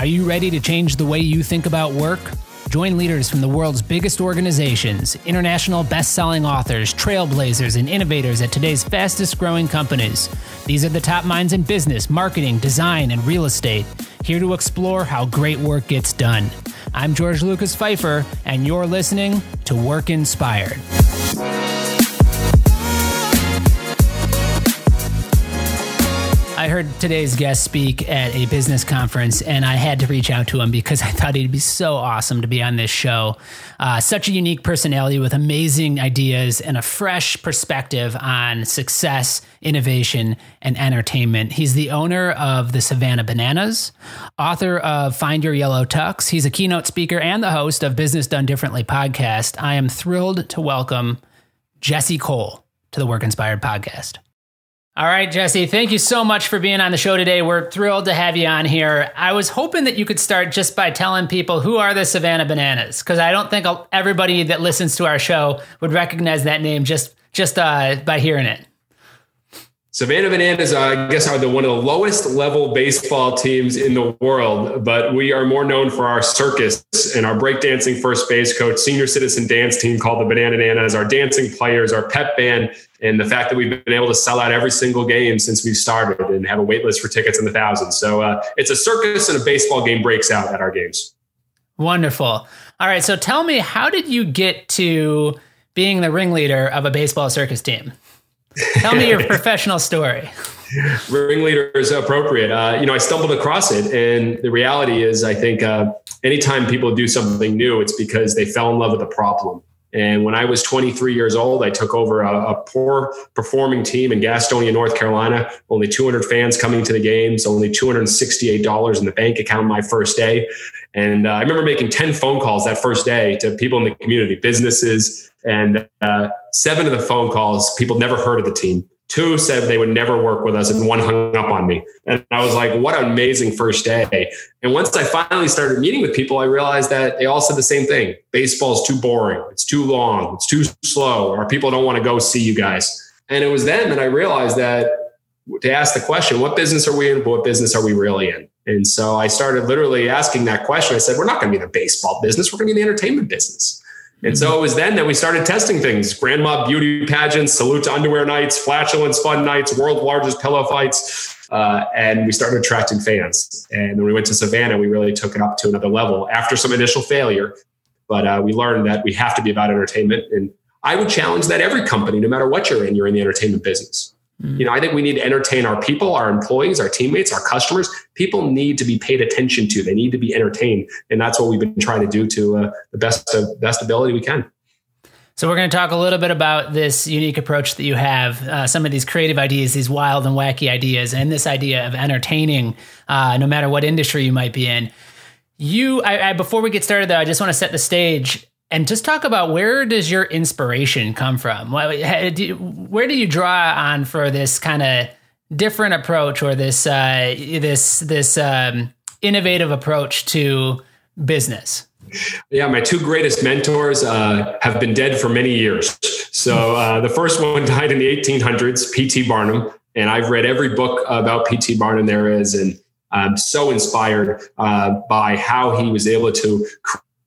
Are you ready to change the way you think about work? Join leaders from the world's biggest organizations, international best selling authors, trailblazers, and innovators at today's fastest growing companies. These are the top minds in business, marketing, design, and real estate, here to explore how great work gets done. I'm George Lucas Pfeiffer, and you're listening to Work Inspired. Heard today's guest speak at a business conference, and I had to reach out to him because I thought he'd be so awesome to be on this show. Uh, such a unique personality with amazing ideas and a fresh perspective on success, innovation, and entertainment. He's the owner of the Savannah Bananas, author of Find Your Yellow Tux. He's a keynote speaker and the host of Business Done Differently podcast. I am thrilled to welcome Jesse Cole to the Work Inspired podcast. All right, Jesse, thank you so much for being on the show today. We're thrilled to have you on here. I was hoping that you could start just by telling people who are the Savannah Bananas, because I don't think everybody that listens to our show would recognize that name just just uh, by hearing it. Savannah Bananas, I guess, are the one of the lowest level baseball teams in the world, but we are more known for our circus and our breakdancing first base coach, senior citizen dance team called the Banana Nanas, our dancing players, our pep band, and the fact that we've been able to sell out every single game since we've started and have a wait list for tickets in the thousands. So uh, it's a circus and a baseball game breaks out at our games. Wonderful. All right. So tell me, how did you get to being the ringleader of a baseball circus team? Tell me your professional story. Ringleader is appropriate. Uh, you know, I stumbled across it, and the reality is, I think uh, anytime people do something new, it's because they fell in love with the problem. And when I was 23 years old, I took over a, a, poor performing team in Gastonia, North Carolina. Only 200 fans coming to the games, only $268 in the bank account my first day. And uh, I remember making 10 phone calls that first day to people in the community, businesses, and uh, seven of the phone calls, people never heard of the team. Two said they would never work with us, and one hung up on me. And I was like, what an amazing first day. And once I finally started meeting with people, I realized that they all said the same thing baseball is too boring, it's too long, it's too slow, or people don't want to go see you guys. And it was then that I realized that to ask the question, what business are we in? What business are we really in? And so I started literally asking that question. I said, we're not going to be in the baseball business, we're going to be in the entertainment business. And so it was then that we started testing things grandma beauty pageants, salute to underwear nights, flatulence fun nights, world largest pillow fights. Uh, and we started attracting fans. And when we went to Savannah, we really took it up to another level after some initial failure. But uh, we learned that we have to be about entertainment. And I would challenge that every company, no matter what you're in, you're in the entertainment business. You know, I think we need to entertain our people, our employees, our teammates, our customers. People need to be paid attention to. They need to be entertained, and that's what we've been trying to do to uh, the best of best ability we can. So we're going to talk a little bit about this unique approach that you have, uh, some of these creative ideas, these wild and wacky ideas, and this idea of entertaining, uh, no matter what industry you might be in. You, I, I, before we get started, though, I just want to set the stage and just talk about where does your inspiration come from? Where do you draw on for this kind of different approach or this uh, this this um, innovative approach to business? Yeah, my two greatest mentors uh, have been dead for many years. So uh, the first one died in the 1800s, P.T. Barnum, and I've read every book about P.T. Barnum there is, and I'm so inspired uh, by how he was able to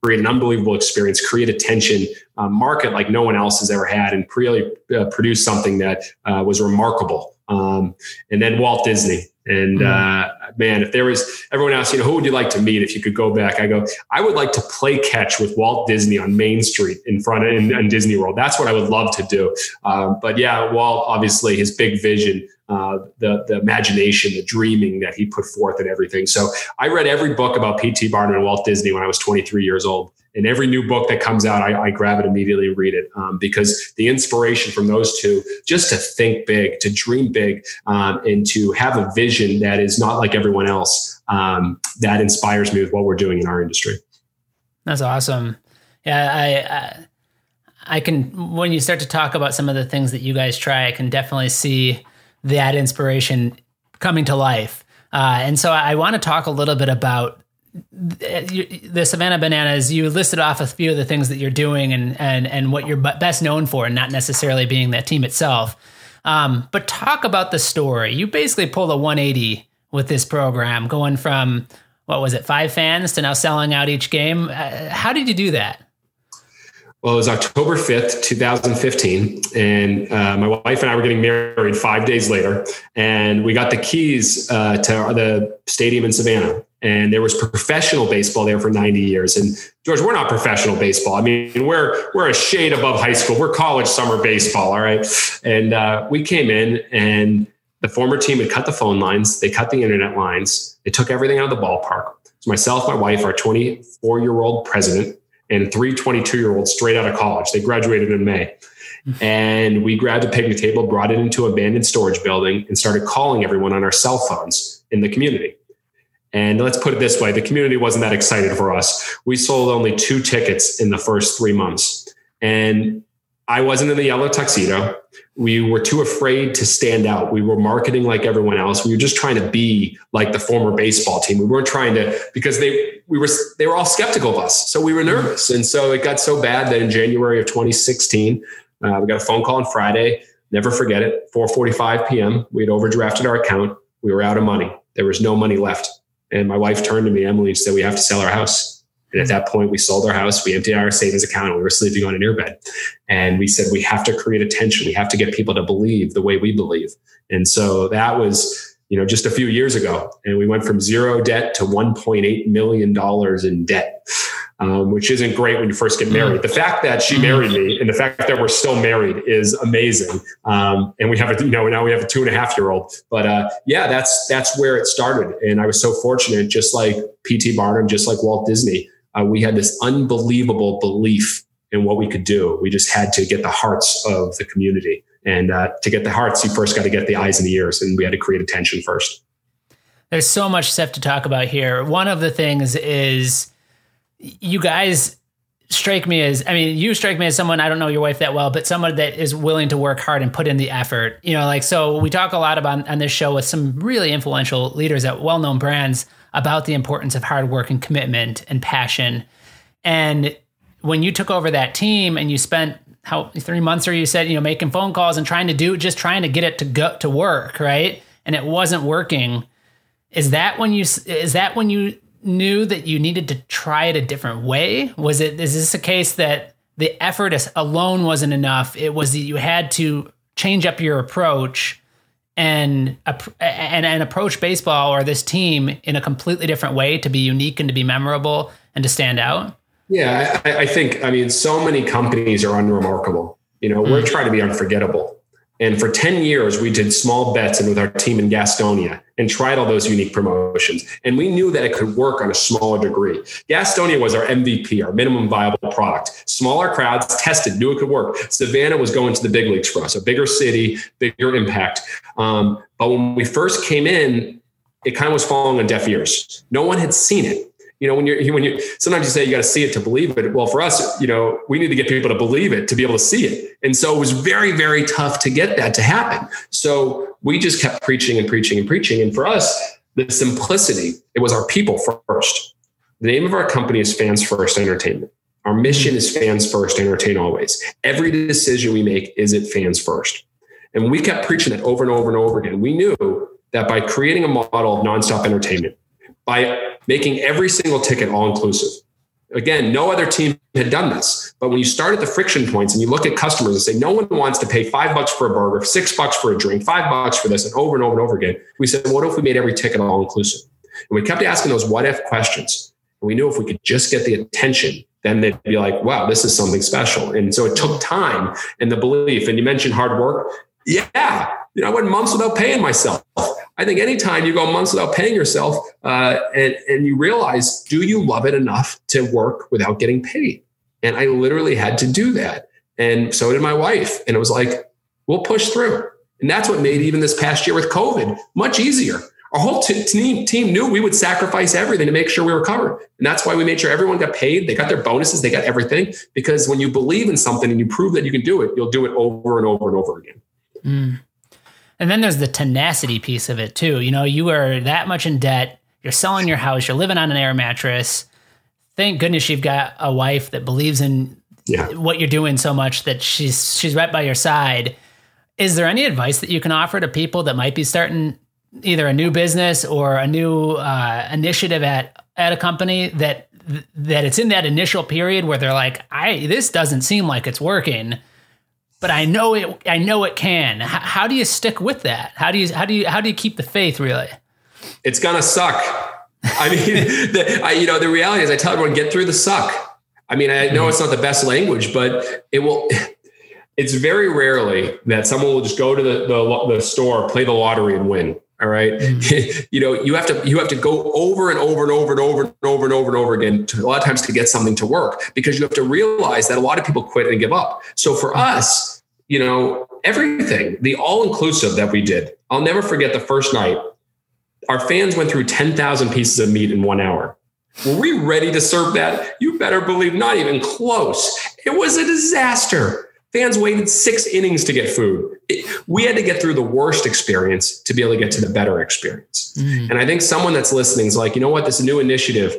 create an unbelievable experience, create attention, uh, market like no one else has ever had, and really uh, produce something that uh, was remarkable. Um, and then Walt Disney. And mm. man, if there was everyone else, you know, who would you like to meet if you could go back? I go, I would like to play catch with Walt Disney on Main Street in front of in, in Disney World. That's what I would love to do. Um, but yeah, Walt, obviously, his big vision uh, the the imagination, the dreaming that he put forth, and everything. So I read every book about P.T. Barnum and Walt Disney when I was 23 years old, and every new book that comes out, I, I grab it immediately and read it um, because the inspiration from those two, just to think big, to dream big, um, and to have a vision that is not like everyone else, um, that inspires me with what we're doing in our industry. That's awesome. Yeah, I, I I can when you start to talk about some of the things that you guys try, I can definitely see that inspiration coming to life. Uh, and so I want to talk a little bit about the Savannah Bananas. You listed off a few of the things that you're doing and and and what you're best known for, and not necessarily being that team itself. Um, but talk about the story. You basically pulled a 180 with this program, going from what was it, five fans to now selling out each game. Uh, how did you do that? Well, it was October 5th, 2015. And uh, my wife and I were getting married five days later. And we got the keys uh, to the stadium in Savannah. And there was professional baseball there for 90 years. And George, we're not professional baseball. I mean, we're we're a shade above high school. We're college summer baseball, all right. And uh, we came in, and the former team had cut the phone lines, they cut the internet lines, they took everything out of the ballpark. So myself, my wife, our 24 year old president, and three 22 year olds straight out of college. They graduated in May. And we grabbed a picnic table, brought it into an abandoned storage building, and started calling everyone on our cell phones in the community. And let's put it this way the community wasn't that excited for us. We sold only two tickets in the first three months. And I wasn't in the yellow tuxedo. We were too afraid to stand out. We were marketing like everyone else. We were just trying to be like the former baseball team. We weren't trying to because they we were they were all skeptical of us. So we were nervous. And so it got so bad that in January of 2016, uh, we got a phone call on Friday. Never forget it. 4:45 p.m. We had overdrafted our account. We were out of money. There was no money left. And my wife turned to me, Emily, and said, "We have to sell our house." And at that point, we sold our house, we emptied our savings account, and we were sleeping on an airbed. And we said, we have to create attention. We have to get people to believe the way we believe. And so that was, you know, just a few years ago. And we went from zero debt to $1.8 million in debt. Um, which isn't great when you first get married. The fact that she married me and the fact that we're still married is amazing. Um, and we have a, you know, now we have a two and a half year old, but, uh, yeah, that's, that's where it started. And I was so fortunate, just like PT Barnum, just like Walt Disney, uh, we had this unbelievable belief in what we could do. We just had to get the hearts of the community. And uh, to get the hearts, you first got to get the eyes and the ears, and we had to create attention first. There's so much stuff to talk about here. One of the things is you guys strike me as I mean, you strike me as someone I don't know your wife that well, but someone that is willing to work hard and put in the effort. You know, like so we talk a lot about on this show with some really influential leaders at well-known brands about the importance of hard work and commitment and passion. And when you took over that team and you spent how three months or you said, you know, making phone calls and trying to do just trying to get it to go to work, right? And it wasn't working. Is that when you is that when you knew that you needed to try it a different way? Was it is this a case that the effort alone wasn't enough? It was that you had to change up your approach and and and approach baseball or this team in a completely different way to be unique and to be memorable and to stand out? Yeah, I, I think I mean so many companies are unremarkable. You know, mm. we're trying to be unforgettable. And for 10 years, we did small bets and with our team in Gastonia and tried all those unique promotions. And we knew that it could work on a smaller degree. Gastonia was our MVP, our minimum viable product. Smaller crowds tested, knew it could work. Savannah was going to the big leagues for us, a bigger city, bigger impact. Um, but when we first came in, it kind of was falling on deaf ears. No one had seen it you know when you're when you sometimes you say you got to see it to believe it. Well for us you know we need to get people to believe it to be able to see it. And so it was very very tough to get that to happen. So we just kept preaching and preaching and preaching. And for us the simplicity it was our people first. The name of our company is fans first entertainment. Our mission is fans first entertain always. Every decision we make is it fans first? And we kept preaching it over and over and over again. We knew that by creating a model of nonstop entertainment by making every single ticket all inclusive. Again, no other team had done this. But when you start at the friction points and you look at customers and say, no one wants to pay five bucks for a burger, six bucks for a drink, five bucks for this, and over and over and over again, we said, what if we made every ticket all inclusive? And we kept asking those what if questions. And we knew if we could just get the attention, then they'd be like, wow, this is something special. And so it took time and the belief. And you mentioned hard work. Yeah. You know, I went months without paying myself. I think anytime you go months without paying yourself uh, and, and you realize, do you love it enough to work without getting paid? And I literally had to do that. And so did my wife. And it was like, we'll push through. And that's what made even this past year with COVID much easier. Our whole t- team, team knew we would sacrifice everything to make sure we were covered. And that's why we made sure everyone got paid. They got their bonuses, they got everything. Because when you believe in something and you prove that you can do it, you'll do it over and over and over again. Mm. And then there's the tenacity piece of it too. You know, you are that much in debt, you're selling your house, you're living on an air mattress. Thank goodness you've got a wife that believes in yeah. what you're doing so much that she's she's right by your side. Is there any advice that you can offer to people that might be starting either a new business or a new uh, initiative at at a company that that it's in that initial period where they're like, I this doesn't seem like it's working, but I know it. I know it can. H- how do you stick with that? How do you how do you how do you keep the faith? Really, it's gonna suck. I mean, the, I, you know, the reality is, I tell everyone get through the suck. I mean, I know mm-hmm. it's not the best language, but it will. It's very rarely that someone will just go to the, the, the store, play the lottery, and win. All right? mm-hmm. you know, you have to you have to go over and over and over and over and over and over and over again to, a lot of times to get something to work because you have to realize that a lot of people quit and give up. So for us, you know, everything, the all inclusive that we did, I'll never forget the first night. Our fans went through 10,000 pieces of meat in one hour. Were we ready to serve that? You better believe not even close. It was a disaster. Fans waited six innings to get food. We had to get through the worst experience to be able to get to the better experience. Mm. And I think someone that's listening is like, you know what, this new initiative,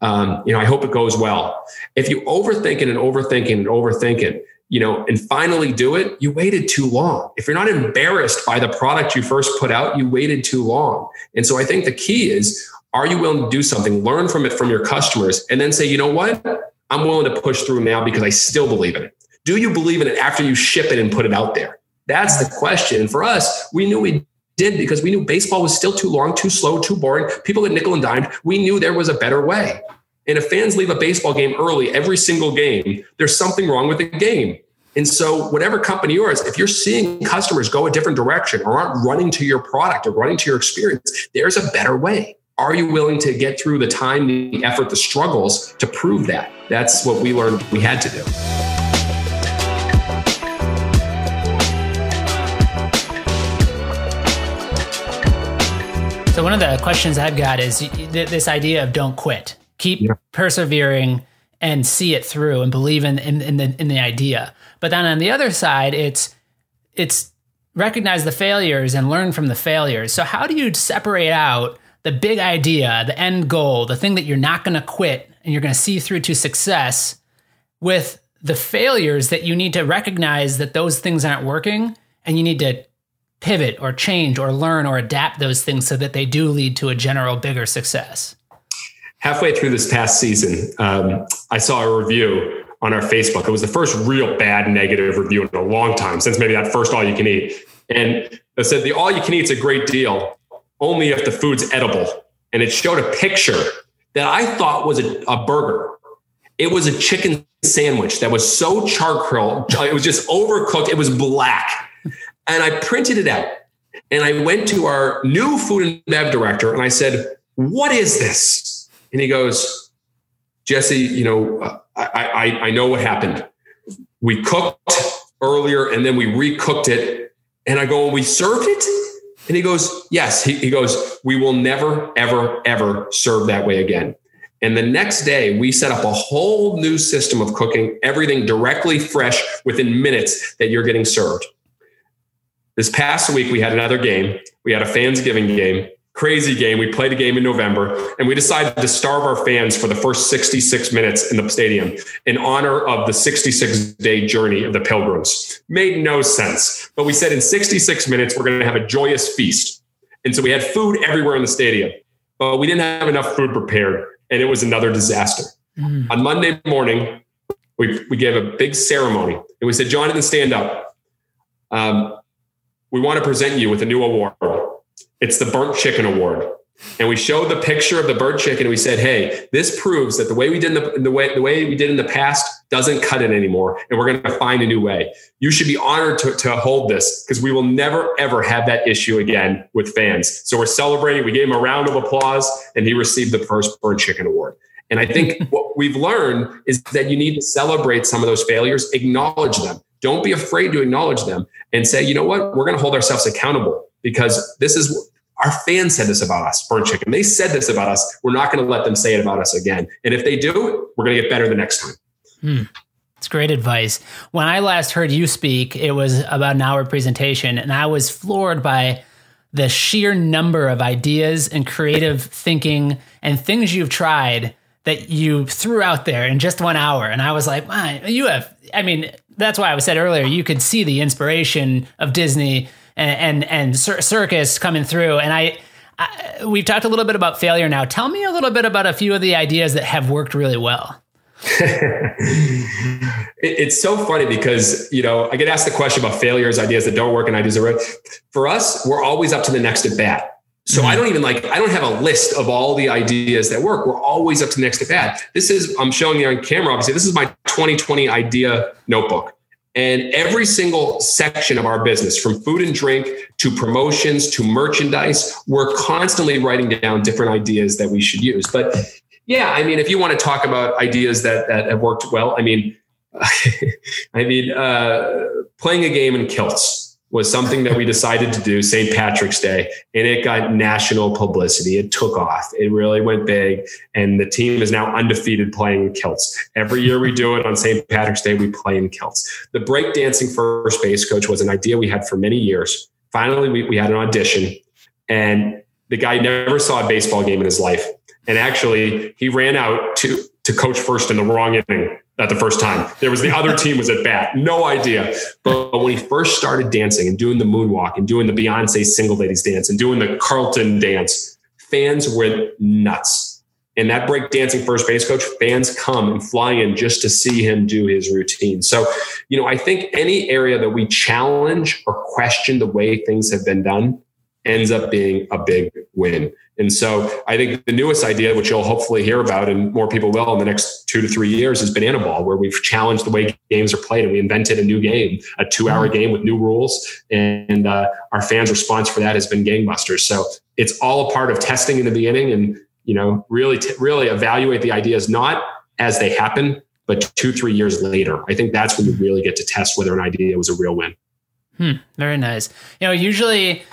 um, you know, I hope it goes well. If you overthink it and overthink it and overthink it, you know, and finally do it, you waited too long. If you're not embarrassed by the product you first put out, you waited too long. And so I think the key is, are you willing to do something, learn from it from your customers, and then say, you know what? I'm willing to push through now because I still believe in it. Do you believe in it after you ship it and put it out there? That's the question. And for us, we knew we did because we knew baseball was still too long, too slow, too boring. People get nickel and dimed. We knew there was a better way. And if fans leave a baseball game early every single game, there's something wrong with the game. And so, whatever company yours, if you're seeing customers go a different direction or aren't running to your product or running to your experience, there's a better way. Are you willing to get through the time, the effort, the struggles to prove that? That's what we learned we had to do. So one of the questions I've got is this idea of don't quit, keep yeah. persevering and see it through and believe in, in, in the in the idea. But then on the other side, it's it's recognize the failures and learn from the failures. So how do you separate out the big idea, the end goal, the thing that you're not going to quit and you're going to see through to success with the failures that you need to recognize that those things aren't working and you need to pivot or change or learn or adapt those things so that they do lead to a general bigger success? Halfway through this past season, um, I saw a review on our Facebook. It was the first real bad negative review in a long time since maybe that first all you can eat. And it said the all you can eat is a great deal only if the food's edible. And it showed a picture that I thought was a, a burger. It was a chicken sandwich that was so charcoal, it was just overcooked. It was black. And I printed it out. And I went to our new food and bev director and I said, What is this? And he goes, Jesse, you know, I, I, I know what happened. We cooked earlier and then we recooked it. And I go, We served it? And he goes, Yes. He, he goes, We will never, ever, ever serve that way again. And the next day, we set up a whole new system of cooking everything directly fresh within minutes that you're getting served. This past week, we had another game. We had a Fansgiving game, crazy game. We played a game in November, and we decided to starve our fans for the first 66 minutes in the stadium in honor of the 66 day journey of the Pilgrims. Made no sense. But we said in 66 minutes, we're going to have a joyous feast. And so we had food everywhere in the stadium, but we didn't have enough food prepared, and it was another disaster. Mm. On Monday morning, we, we gave a big ceremony, and we said, Jonathan, stand up. Um, we want to present you with a new award. It's the Burnt Chicken Award. And we showed the picture of the burnt chicken and we said, hey, this proves that the way we did in the, the way the way we did in the past doesn't cut it anymore. And we're going to find a new way. You should be honored to, to hold this because we will never, ever have that issue again with fans. So we're celebrating. We gave him a round of applause and he received the first burnt chicken award. And I think what we've learned is that you need to celebrate some of those failures, acknowledge them. Don't be afraid to acknowledge them and say, you know what, we're going to hold ourselves accountable because this is our fans said this about us, Burnt Chicken. They said this about us. We're not going to let them say it about us again. And if they do, we're going to get better the next time. Hmm. It's great advice. When I last heard you speak, it was about an hour presentation, and I was floored by the sheer number of ideas and creative thinking and things you've tried that you threw out there in just one hour. And I was like, you have, I mean, that's why I said earlier, you could see the inspiration of Disney and and, and circus coming through. And I, I, we've talked a little bit about failure now. Tell me a little bit about a few of the ideas that have worked really well. it's so funny because you know I get asked the question about failures, ideas that don't work, and ideas that work. For us, we're always up to the next at bat. So mm-hmm. I don't even like, I don't have a list of all the ideas that work. We're always up to the next at bat. This is, I'm showing you on camera, obviously, this is my 2020 idea notebook. And every single section of our business, from food and drink to promotions to merchandise, we're constantly writing down different ideas that we should use. But yeah, I mean, if you want to talk about ideas that, that have worked well, I mean, I mean, uh, playing a game in kilts was something that we decided to do St. Patrick's Day, and it got national publicity. It took off. It really went big, and the team is now undefeated playing in kilts. Every year we do it on St. Patrick's Day, we play in kilts. The breakdancing first base coach was an idea we had for many years. Finally, we, we had an audition, and the guy never saw a baseball game in his life. And actually, he ran out to to coach first in the wrong inning at the first time. There was the other team was at bat. No idea. But, but, when he first started dancing and doing the moonwalk and doing the Beyonce single ladies dance and doing the Carlton dance, fans went nuts. And that break dancing first base coach, fans come and fly in just to see him do his routine. So, you know, I think any area that we challenge or question the way things have been done ends up being a big win. And so I think the newest idea, which you'll hopefully hear about and more people will in the next two to three years, is Banana Ball, where we've challenged the way games are played and we invented a new game, a two hour mm-hmm. game with new rules. And uh, our fans' response for that has been gangbusters. So it's all a part of testing in the beginning and, you know, really, t- really evaluate the ideas, not as they happen, but two, three years later. I think that's when you really get to test whether an idea was a real win. Hmm, very nice. You know, usually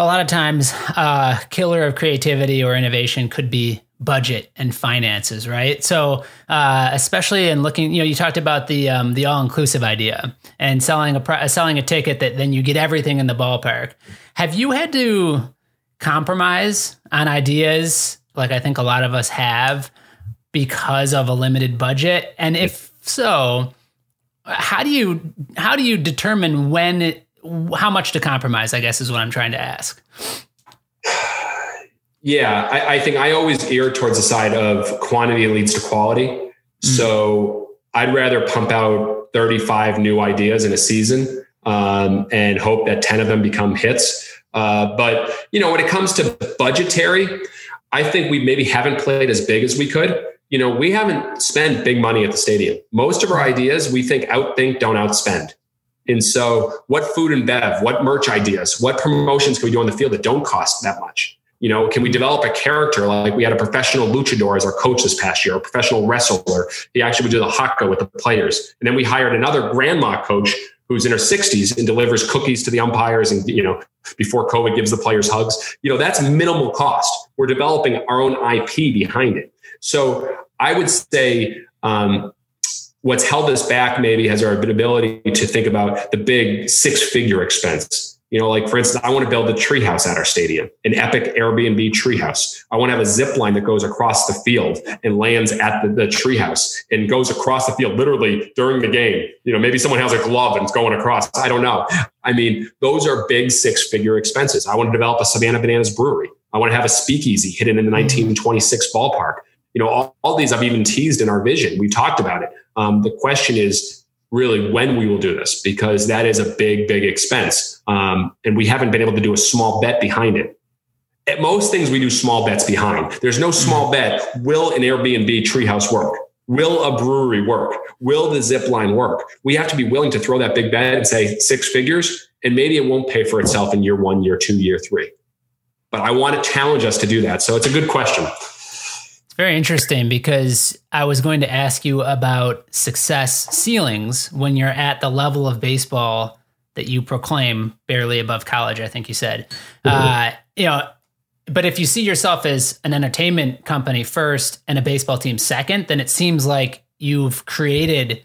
a lot of times uh, killer of creativity or innovation could be budget and finances right? So uh, especially in looking you know you talked about the um, the all-inclusive idea and selling a selling a ticket that then you get everything in the ballpark. Have you had to compromise on ideas like i think a lot of us have because of a limited budget? And if so how do you how do you determine when it, how much to compromise, I guess is what I'm trying to ask. Yeah, I, I think I always err towards the side of quantity leads to quality. Mm. So I'd rather pump out 35 new ideas in a season um, and hope that 10 of them become hits. Uh, but you know, when it comes to budgetary, I think we maybe haven't played as big as we could. You know, we haven't spent big money at the stadium. Most of our ideas we think outthink, don't outspend. And so, what food and bev, what merch ideas, what promotions can we do on the field that don't cost that much? You know, can we develop a character like we had a professional luchador as our coach this past year, a professional wrestler? He actually would do the haka with the players. And then we hired another grandma coach who's in her 60s and delivers cookies to the umpires and, you know, before COVID gives the players hugs. You know, that's minimal cost. We're developing our own IP behind it. So I would say, um, what's held us back maybe has our ability to think about the big six figure expense. You know, like for instance, I want to build a treehouse at our stadium, an epic Airbnb treehouse. I want to have a zip line that goes across the field and lands at the, the treehouse and goes across the field literally during the game. You know, maybe someone has a glove and it's going across. I don't know. I mean, those are big six figure expenses. I want to develop a Savannah Bananas brewery. I want to have a speakeasy hidden in the mm. 1926 ballpark. You know, all, all these I've even teased in our vision. We've talked about it. Um, the question is really when we will do this because that is a big, big expense. Um, and we haven't been able to do a small bet behind it. At most things we do small bets behind. There's no small bet. Will an Airbnb treehouse work? Will a brewery work? Will the zip line work? We have to be willing to throw that big bet and say six figures, and maybe it won't pay for itself in year one, year two, year three. But I want to challenge us to do that. So it's a good question. It's very interesting because I was going to ask you about success ceilings when you're at the level of baseball that you proclaim barely above college, I think you said. Mm-hmm. Uh, you know, but if you see yourself as an entertainment company first and a baseball team second, then it seems like you've created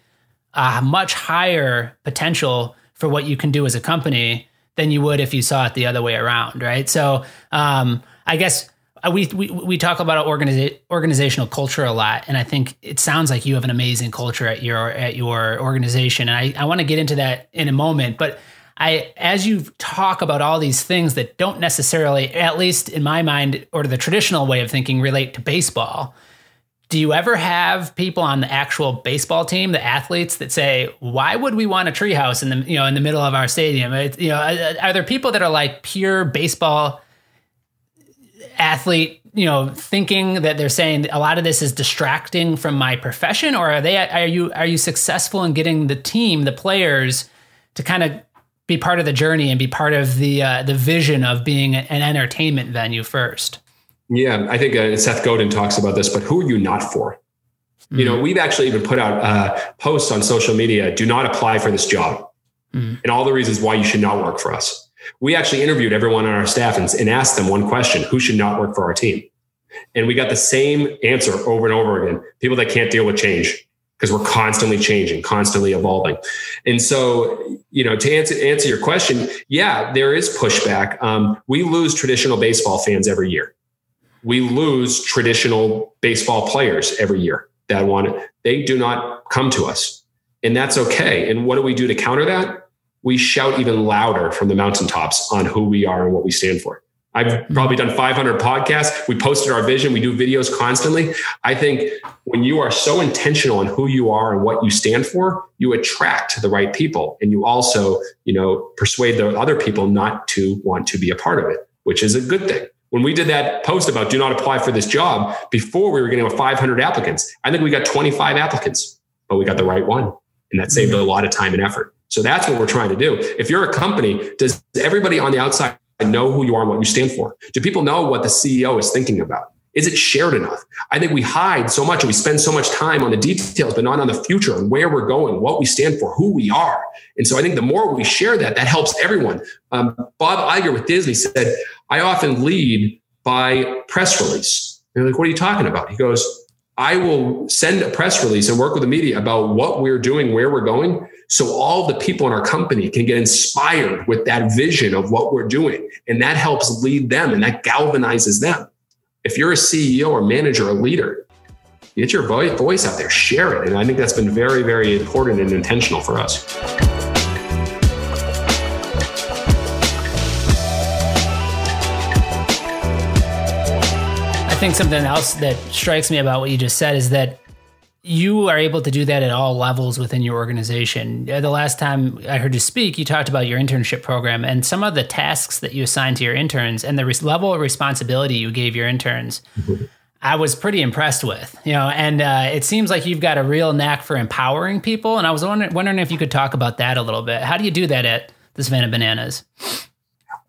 a much higher potential for what you can do as a company than you would if you saw it the other way around, right? So, um, I guess Uh, we, we we talk about organiza- organizational culture a lot, and I think it sounds like you have an amazing culture at your at your organization. And I, I want to get into that in a moment, but I as you talk about all these things that don't necessarily, at least in my mind, or the traditional way of thinking, relate to baseball. Do you ever have people on the actual baseball team, the athletes, that say, "Why would we want a treehouse in the you know in the middle of our stadium?" It, you know, are there people that are like pure baseball athlete you know thinking that they're saying a lot of this is distracting from my profession or are they are you are you successful in getting the team the players to kind of be part of the journey and be part of the uh, the vision of being an entertainment venue first yeah i think uh, seth godin talks about this but who are you not for mm-hmm. you know mm-hmm. we've actually even put out uh, posts on social media do not apply for this job mm-hmm. and all the reasons why you should not work for us we actually interviewed everyone on our staff and, and asked them one question who should not work for our team? And we got the same answer over and over again people that can't deal with change because we're constantly changing, constantly evolving. And so, you know, to answer, answer your question, yeah, there is pushback. Um, we lose traditional baseball fans every year. We lose traditional baseball players every year that want. They do not come to us. And that's okay. And what do we do to counter that? We shout even louder from the mountaintops on who we are and what we stand for. I've mm-hmm. probably done 500 podcasts. We posted our vision. We do videos constantly. I think when you are so intentional on who you are and what you stand for, you attract the right people, and you also, you know, persuade the other people not to want to be a part of it, which is a good thing. When we did that post about do not apply for this job before we were getting 500 applicants, I think we got 25 applicants, but we got the right one, and that saved mm-hmm. a lot of time and effort. So that's what we're trying to do. If you're a company, does everybody on the outside know who you are and what you stand for? Do people know what the CEO is thinking about? Is it shared enough? I think we hide so much and we spend so much time on the details, but not on the future and where we're going, what we stand for, who we are. And so I think the more we share that, that helps everyone. Um, Bob Iger with Disney said, I often lead by press release. And they're like, what are you talking about? He goes, I will send a press release and work with the media about what we're doing, where we're going. So all the people in our company can get inspired with that vision of what we're doing. And that helps lead them and that galvanizes them. If you're a CEO or manager or leader, get your voice out there, share it. And I think that's been very, very important and intentional for us. I think something else that strikes me about what you just said is that you are able to do that at all levels within your organization. Uh, the last time I heard you speak, you talked about your internship program and some of the tasks that you assigned to your interns and the res- level of responsibility you gave your interns. Mm-hmm. I was pretty impressed with, you know, and uh, it seems like you've got a real knack for empowering people. And I was wondering, wondering if you could talk about that a little bit. How do you do that at the Savannah Bananas?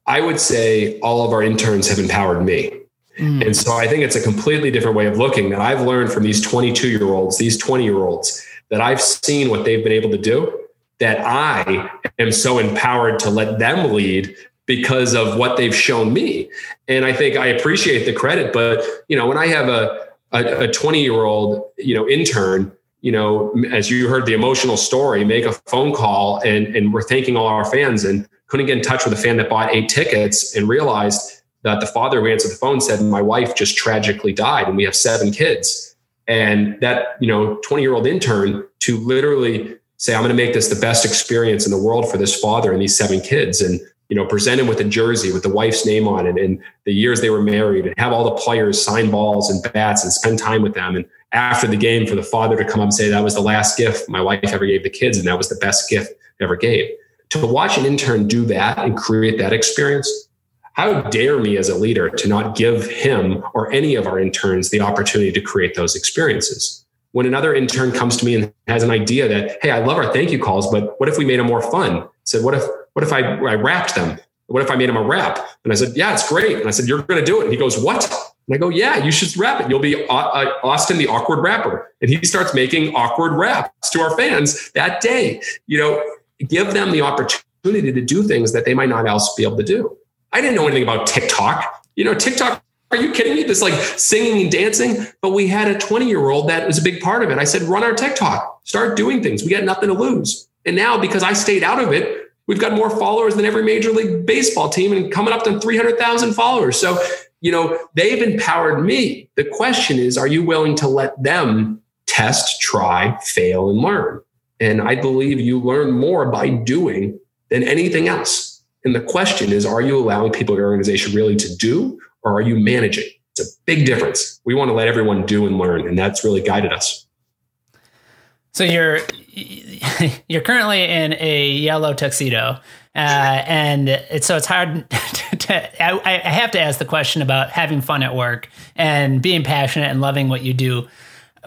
I would say all of our interns have empowered me. Mm. And so I think it's a completely different way of looking that I've learned from these 22 year olds, these 20 year olds, that I've seen what they've been able to do, that I am so empowered to let them lead because of what they've shown me. And I think I appreciate the credit, but you know, when I have a a 20 year old, you know, intern, you know, as you heard the emotional story, make a phone call and and we're thanking all our fans and couldn't get in touch with a fan that bought eight tickets and realized that the father who answered the phone said, My wife just tragically died and we have seven kids. And that, you know, 20 year old intern to literally say, I'm going to make this the best experience in the world for this father and these seven kids. And, you know, present him with a jersey with the wife's name on it and the years they were married and have all the players sign balls and bats and spend time with them. And after the game, for the father to come up and say, That was the last gift my wife ever gave the kids. And that was the best gift ever gave. To watch an intern do that and create that experience how dare me as a leader to not give him or any of our interns the opportunity to create those experiences? When another intern comes to me and has an idea that, hey, I love our thank you calls, but what if we made them more fun? Said, what if what if I, I rapped them? What if I made them a rap? And I said, yeah, it's great. And I said, you're going to do it. And he goes, what? And I go, yeah, you should rap it. You'll be uh, Austin, the awkward rapper. And he starts making awkward raps to our fans that day. You know, give them the opportunity to do things that they might not else be able to do. I didn't know anything about TikTok. You know, TikTok, are you kidding me? This like singing and dancing. But we had a 20 year old that was a big part of it. I said, run our TikTok, start doing things. We got nothing to lose. And now, because I stayed out of it, we've got more followers than every major league baseball team and coming up to 300,000 followers. So, you know, they've empowered me. The question is, are you willing to let them test, try, fail, and learn? And I believe you learn more by doing than anything else. And the question is, are you allowing people in your organization really to do, or are you managing? It's a big difference. We want to let everyone do and learn, and that's really guided us. So you're you're currently in a yellow tuxedo, uh, and it's, so it's hard to. to I, I have to ask the question about having fun at work and being passionate and loving what you do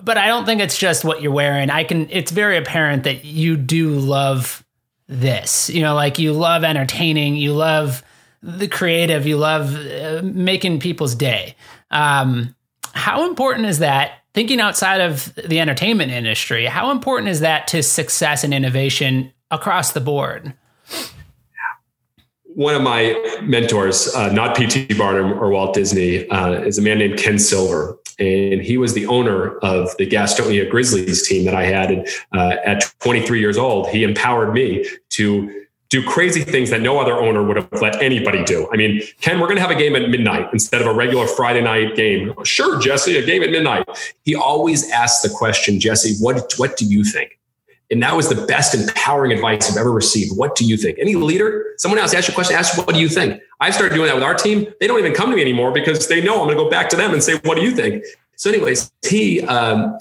but I don't think it's just what you're wearing. I can. It's very apparent that you do love this. You know, like you love entertaining. You love the creative. You love uh, making people's day. Um, how important is that? Thinking outside of the entertainment industry, how important is that to success and innovation across the board? One of my mentors, uh, not P.T. Barnum or Walt Disney, uh, is a man named Ken Silver and he was the owner of the Gastonia Grizzlies team that I had. And uh, at 23 years old, he empowered me to do crazy things that no other owner would have let anybody do. I mean, Ken, we're going to have a game at midnight instead of a regular Friday night game. Sure, Jesse, a game at midnight. He always asked the question, Jesse, what what do you think? And that was the best empowering advice I've ever received. What do you think? Any leader, someone else ask you a question, ask what do you think? I started doing that with our team. They don't even come to me anymore because they know I'm going to go back to them and say, what do you think? So, anyways, he um,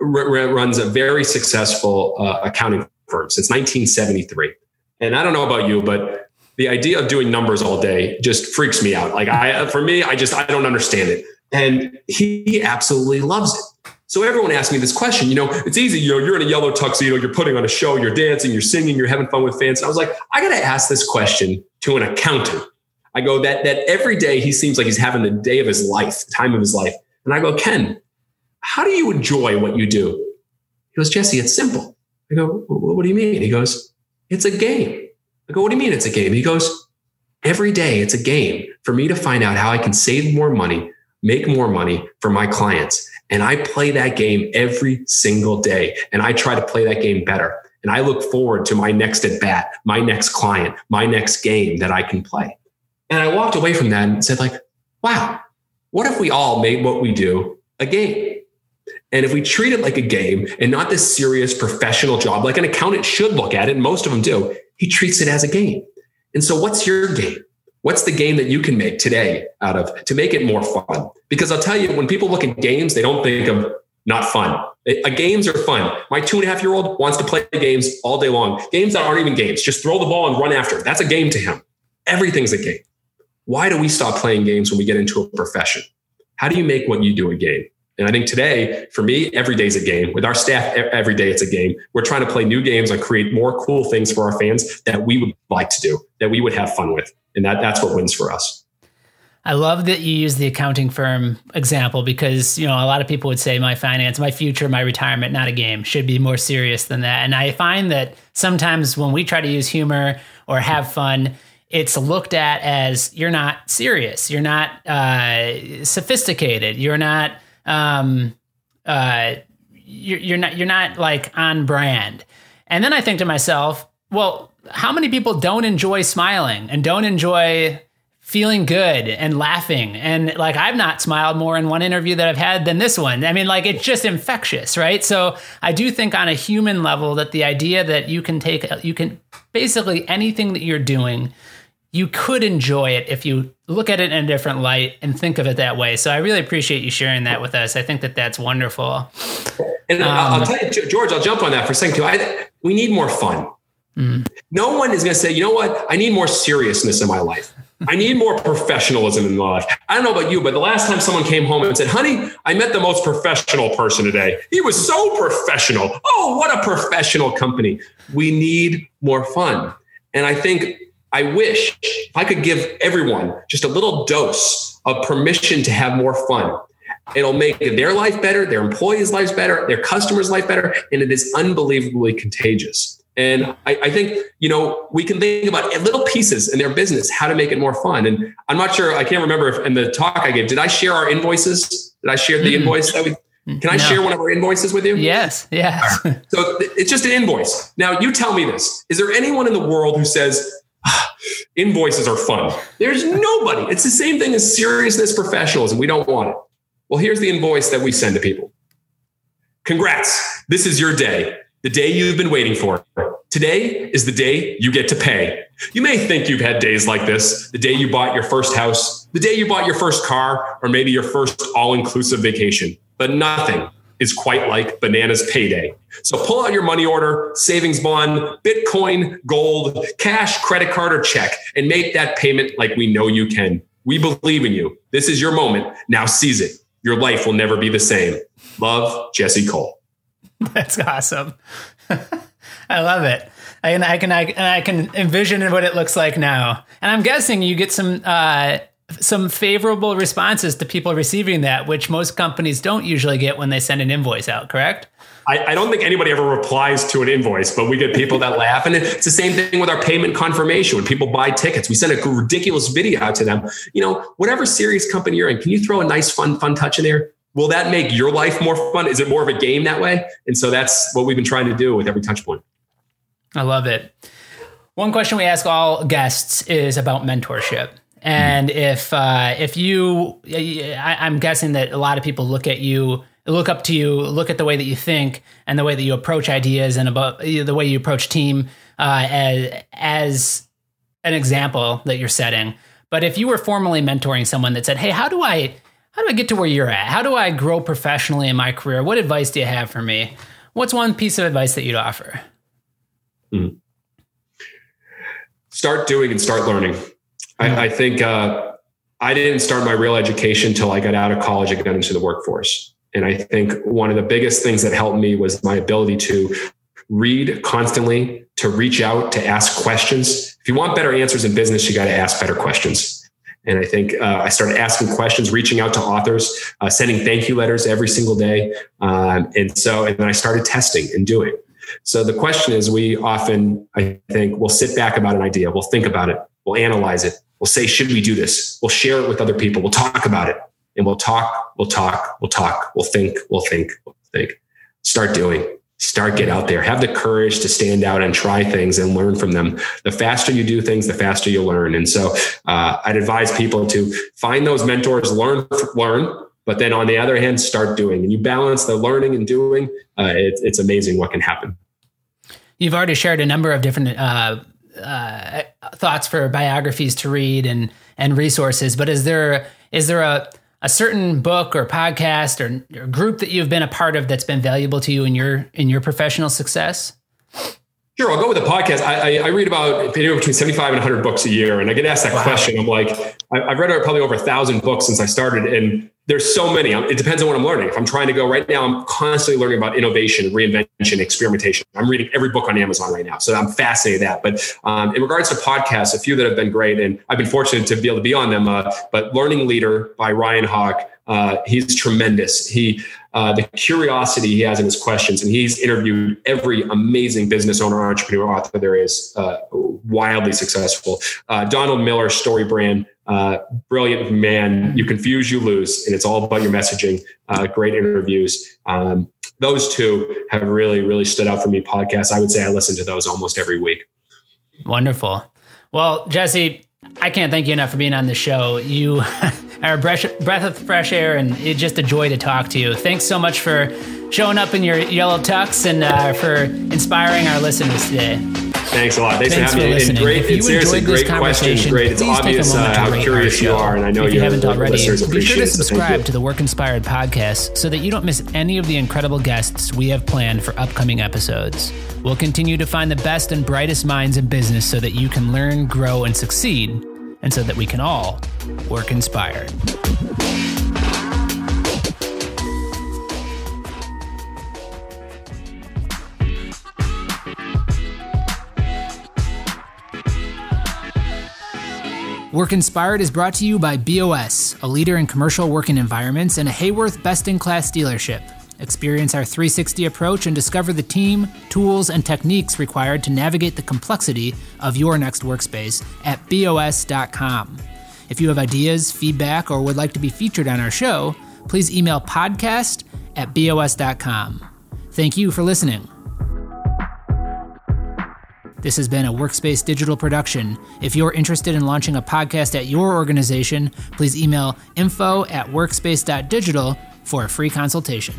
r- r- runs a very successful uh, accounting firm since 1973. And I don't know about you, but the idea of doing numbers all day just freaks me out. Like I, for me, I just, I don't understand it. And he absolutely loves it. So everyone asked me this question. You know, it's easy. You know, you're in a yellow tuxedo, you're putting on a show, you're dancing, you're singing, you're having fun with fans. And I was like, I got to ask this question to an accountant. I go that that every day he seems like he's having the day of his life, the time of his life. And I go, Ken, how do you enjoy what you do? He goes, Jesse, it's simple. I go, what do you mean? He goes, it's a game. I go, what do you mean it's a game? He goes, every day it's a game for me to find out how I can save more money, make more money for my clients. And I play that game every single day. And I try to play that game better. And I look forward to my next at bat, my next client, my next game that I can play. And I walked away from that and said, like, wow, what if we all made what we do a game? And if we treat it like a game and not this serious professional job, like an accountant should look at it, and most of them do, he treats it as a game. And so, what's your game? What's the game that you can make today out of to make it more fun? Because I'll tell you, when people look at games, they don't think of not fun. A, uh, games are fun. My two and a half year old wants to play games all day long. Games that aren't even games. Just throw the ball and run after. That's a game to him. Everything's a game. Why do we stop playing games when we get into a profession? How do you make what you do a game? And I think today, for me, every day is a game. With our staff, every day it's a game. We're trying to play new games and create more cool things for our fans that we would like to do, that we would have fun with. And that, that's what wins for us. I love that you use the accounting firm example because, you know, a lot of people would say my finance, my future, my retirement, not a game, should be more serious than that. And I find that sometimes when we try to use humor or have fun, it's looked at as you're not serious, you're not uh, sophisticated, you're not um, uh, you're, you're not you're not like on brand. And then I think to myself, well, how many people don't enjoy smiling and don't enjoy feeling good and laughing and like I've not smiled more in one interview that I've had than this one. I mean like it's just infectious, right? So I do think on a human level that the idea that you can take you can basically anything that you're doing you could enjoy it if you look at it in a different light and think of it that way. So I really appreciate you sharing that with us. I think that that's wonderful. And um, I'll tell you, George, I'll jump on that for a second too. I, we need more fun. Mm. No one is going to say, you know what? I need more seriousness in my life. I need more professionalism in my life. I don't know about you, but the last time someone came home and said, honey, I met the most professional person today. He was so professional. Oh, what a professional company. We need more fun. And I think I wish I could give everyone just a little dose of permission to have more fun. It'll make their life better, their employees' lives better, their customers' life better, and it is unbelievably contagious. And I, I, think, you know, we can think about little pieces in their business, how to make it more fun. And I'm not sure, I can't remember if in the talk I gave, did I share our invoices? Did I share the mm. invoice that we, can I no. share one of our invoices with you? Yes, yes. Right. So it's just an invoice. Now you tell me this. Is there anyone in the world who says, invoices are fun. There's nobody. It's the same thing as seriousness professionalism. We don't want it. Well, here's the invoice that we send to people. Congrats. This is your day, the day you've been waiting for. Today is the day you get to pay. You may think you've had days like this the day you bought your first house, the day you bought your first car, or maybe your first all inclusive vacation. But nothing is quite like Bananas Payday. So pull out your money order, savings bond, Bitcoin, gold, cash, credit card, or check, and make that payment like we know you can. We believe in you. This is your moment. Now seize it. Your life will never be the same. Love, Jesse Cole. That's awesome. I love it. I can, I can, I I can envision what it looks like now. And I'm guessing you get some, uh, some favorable responses to people receiving that, which most companies don't usually get when they send an invoice out, correct? I, I, don't think anybody ever replies to an invoice, but we get people that laugh. And it's the same thing with our payment confirmation. When people buy tickets, we send a ridiculous video out to them. You know, whatever serious company you're in, can you throw a nice, fun, fun touch in there? Will that make your life more fun? Is it more of a game that way? And so that's what we've been trying to do with every touch point. I love it. One question we ask all guests is about mentorship. And if uh, if you, I, I'm guessing that a lot of people look at you, look up to you, look at the way that you think and the way that you approach ideas and about the way you approach team uh, as as an example that you're setting. But if you were formally mentoring someone that said, "Hey, how do I how do I get to where you're at? How do I grow professionally in my career? What advice do you have for me?" What's one piece of advice that you'd offer? Mm-hmm. Start doing and start learning. I, I, think uh, I didn't start my real education until I got out of college and got into the workforce. And I think one of the biggest things that helped me was my ability to read constantly, to reach out, to ask questions. If you want better answers in business, you got to ask better questions. And I think uh, I started asking questions, reaching out to authors, uh, sending thank you letters every single day. Um, and so, and then I started testing and doing. So the question is, we often, I think, we'll sit back about an idea, we'll think about it, we'll analyze it, we'll say, should we do this? We'll share it with other people, we'll talk about it, and we'll talk, we'll talk, we'll talk, we'll think, we'll think, we'll think. Start doing. Start get out there. Have the courage to stand out and try things and learn from them. The faster you do things, the faster you learn. And so, uh, I'd advise people to find those mentors, learn, learn, but then on the other hand, start doing. And you balance the learning and doing. Uh, it, it's amazing what can happen. You've already shared a number of different uh, uh, thoughts for biographies to read and and resources. But is there is there a a certain book or podcast or, or group that you've been a part of that's been valuable to you in your in your professional success? Sure, I'll go with the podcast. I, I, I read about anywhere between 75 and 100 books a year. And I get asked that wow. question. I'm like, I, have read probably over a thousand books since I started. And there's so many. It depends on what I'm learning. If I'm trying to go right now, I'm constantly learning about innovation, reinvention, experimentation. I'm reading every book on Amazon right now, so I'm fascinated that. But um, in regards to podcasts, a few that have been great, and I've been fortunate to be able to be on them. Uh, but Learning Leader by Ryan Hawk, uh, he's tremendous. He uh, the curiosity he has in his questions, and he's interviewed every amazing business owner, entrepreneur, author there is, uh, wildly successful. Uh, Donald Miller, Story Brand, uh, brilliant man. You confuse, you lose, and it's all about your messaging. Uh, great interviews. Um, those two have really, really stood out for me. Podcasts. I would say I listen to those almost every week. Wonderful. Well, Jesse, I can't thank you enough for being on the show. You are a breath, of fresh air, and it's just a joy to talk to you. Thanks so much for showing up in your yellow tux and uh, for inspiring our listeners today. Thanks a lot. Thanks, Thanks for having me. And great, if you enjoyed this conversation, great. It's obvious uh, how curious you are, and I know if you haven't already. Be sure to subscribe so to the Work Inspired podcast so that you don't miss any of the incredible guests we have planned for upcoming episodes. We'll continue to find the best and brightest minds in business so that you can learn, grow, and succeed, and so that we can all work inspired. Work Inspired is brought to you by BOS, a leader in commercial working environments and a Haworth best in class dealership. Experience our 360 approach and discover the team, tools, and techniques required to navigate the complexity of your next workspace at BOS.com. If you have ideas, feedback, or would like to be featured on our show, please email podcast at BOS.com. Thank you for listening. This has been a Workspace Digital production. If you're interested in launching a podcast at your organization, please email info at workspace.digital for a free consultation.